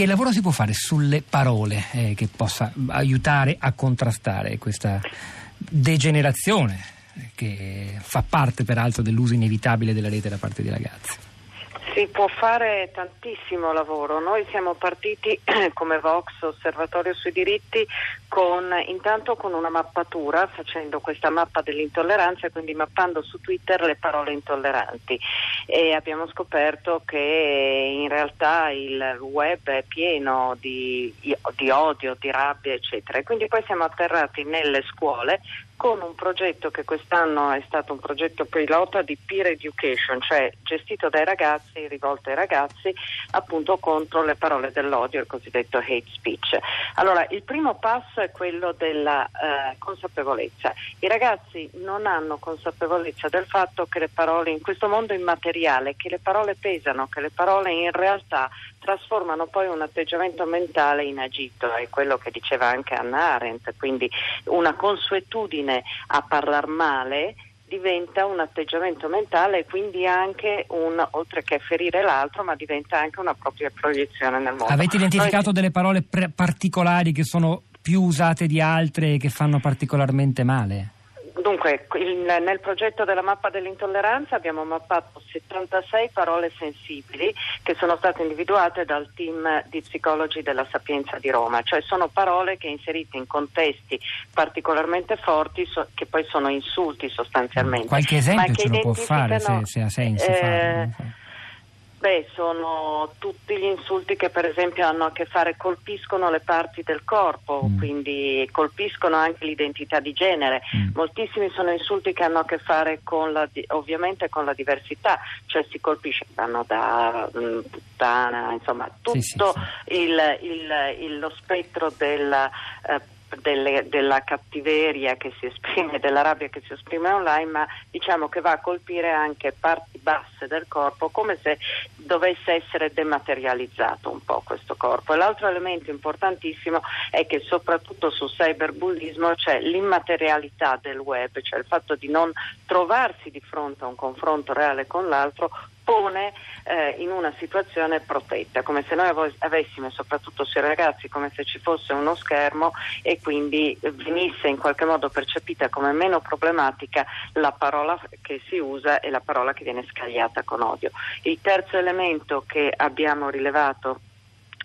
che lavoro si può fare sulle parole eh, che possa aiutare a contrastare questa degenerazione che fa parte peraltro dell'uso inevitabile della rete da parte dei ragazzi? Si può fare tantissimo lavoro. Noi siamo partiti come Vox Osservatorio sui diritti con, intanto con una mappatura, facendo questa mappa dell'intolleranza quindi mappando su Twitter le parole intolleranti e abbiamo scoperto che in realtà il web è pieno di, di odio, di rabbia eccetera e quindi poi siamo atterrati nelle scuole con un progetto che quest'anno è stato un progetto pilota di peer education, cioè gestito dai ragazzi, rivolto ai ragazzi appunto contro le parole dell'odio, il cosiddetto hate speech. Allora, il primo passo è quello della eh, consapevolezza. I ragazzi non hanno consapevolezza del fatto che le parole in questo mondo immateriale, che le parole pesano, che le parole in realtà trasformano poi un atteggiamento mentale in agito, è quello che diceva anche Anna Arendt, quindi una consuetudine a parlare male diventa un atteggiamento mentale e quindi anche un, oltre che ferire l'altro, ma diventa anche una propria proiezione nel mondo. Avete identificato Noi... delle parole pre- particolari che sono più usate di altre e che fanno particolarmente male? Dunque, il, nel progetto della mappa dell'intolleranza abbiamo mappato 76 parole sensibili che sono state individuate dal team di psicologi della Sapienza di Roma, cioè sono parole che inserite in contesti particolarmente forti so, che poi sono insulti sostanzialmente. Qualche esempio ce lo può fare se, se ha senso eh, farlo? Beh, sono tutti gli insulti che per esempio hanno a che fare, colpiscono le parti del corpo, mm. quindi colpiscono anche l'identità di genere. Mm. Moltissimi sono insulti che hanno a che fare con la, ovviamente con la diversità, cioè si colpisce, vanno da mm, puttana, insomma tutto sì, sì, sì. Il, il, il, lo spettro del... Eh, delle, della cattiveria che si esprime, della rabbia che si esprime online, ma diciamo che va a colpire anche parti basse del corpo come se dovesse essere dematerializzato un po' questo corpo. E l'altro elemento importantissimo è che soprattutto sul cyberbullismo c'è l'immaterialità del web, cioè il fatto di non trovarsi di fronte a un confronto reale con l'altro pone eh, in una situazione protetta, come se noi avessimo, soprattutto sui ragazzi, come se ci fosse uno schermo e quindi venisse in qualche modo percepita come meno problematica la parola che si usa e la parola che viene scagliata con odio. Il terzo elemento che abbiamo rilevato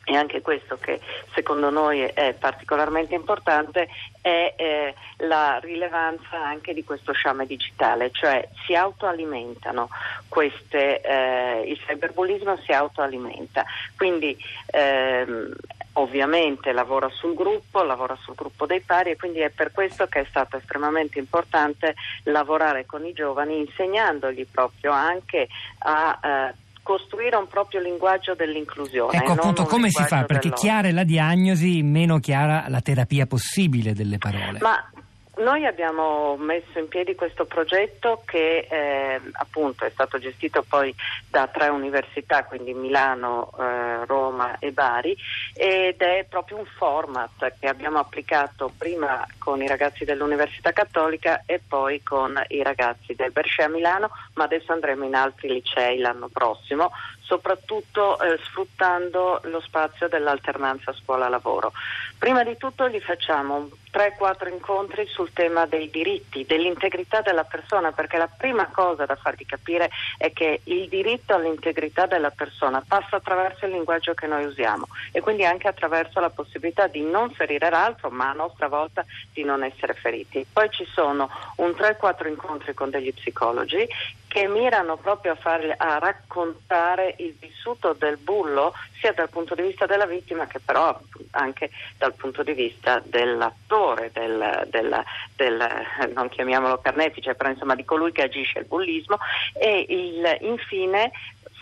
e anche questo che secondo noi è particolarmente importante è eh, la rilevanza anche di questo sciame digitale, cioè si autoalimentano queste, eh, il cyberbullismo si autoalimenta, quindi ehm, ovviamente lavora sul gruppo, lavora sul gruppo dei pari e quindi è per questo che è stato estremamente importante lavorare con i giovani insegnandogli proprio anche a eh, costruire un proprio linguaggio dell'inclusione. Ecco appunto come si fa? Perché chiara è la diagnosi, meno chiara la terapia possibile delle parole. Ma noi abbiamo messo in piedi questo progetto che eh, appunto è stato gestito poi da tre università, quindi Milano, eh, Roma e Bari, ed è proprio un format che abbiamo applicato prima con i ragazzi dell'Università Cattolica e poi con i ragazzi del Bersce a Milano, ma adesso andremo in altri licei l'anno prossimo, soprattutto eh, sfruttando lo spazio dell'alternanza scuola-lavoro. Prima di tutto gli facciamo 3-4 incontri sul tema dei diritti, dell'integrità della persona, perché la prima cosa da fargli capire è che il diritto all'integrità della persona passa attraverso il linguaggio che noi usiamo e quindi anche attraverso la possibilità di non ferire l'altro, ma a nostra volta di non essere feriti. Poi ci sono un 3-4 incontri con degli psicologi che mirano proprio a, farli, a raccontare il vissuto del bullo sia dal punto di vista della vittima che però anche dal punto di vista dell'attore, del, del, del non chiamiamolo carnefice, però insomma di colui che agisce il bullismo. E il, infine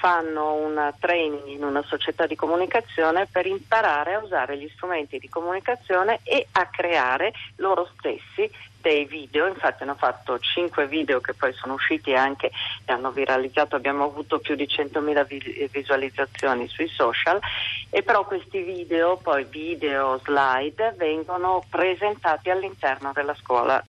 fanno un training in una società di comunicazione per imparare a usare gli strumenti di comunicazione e a creare loro stessi dei video, infatti hanno fatto 5 video che poi sono usciti anche e hanno viralizzato, abbiamo avuto più di 100.000 visualizzazioni sui social. E però questi video, poi video, slide, vengono presentati all'interno della scuola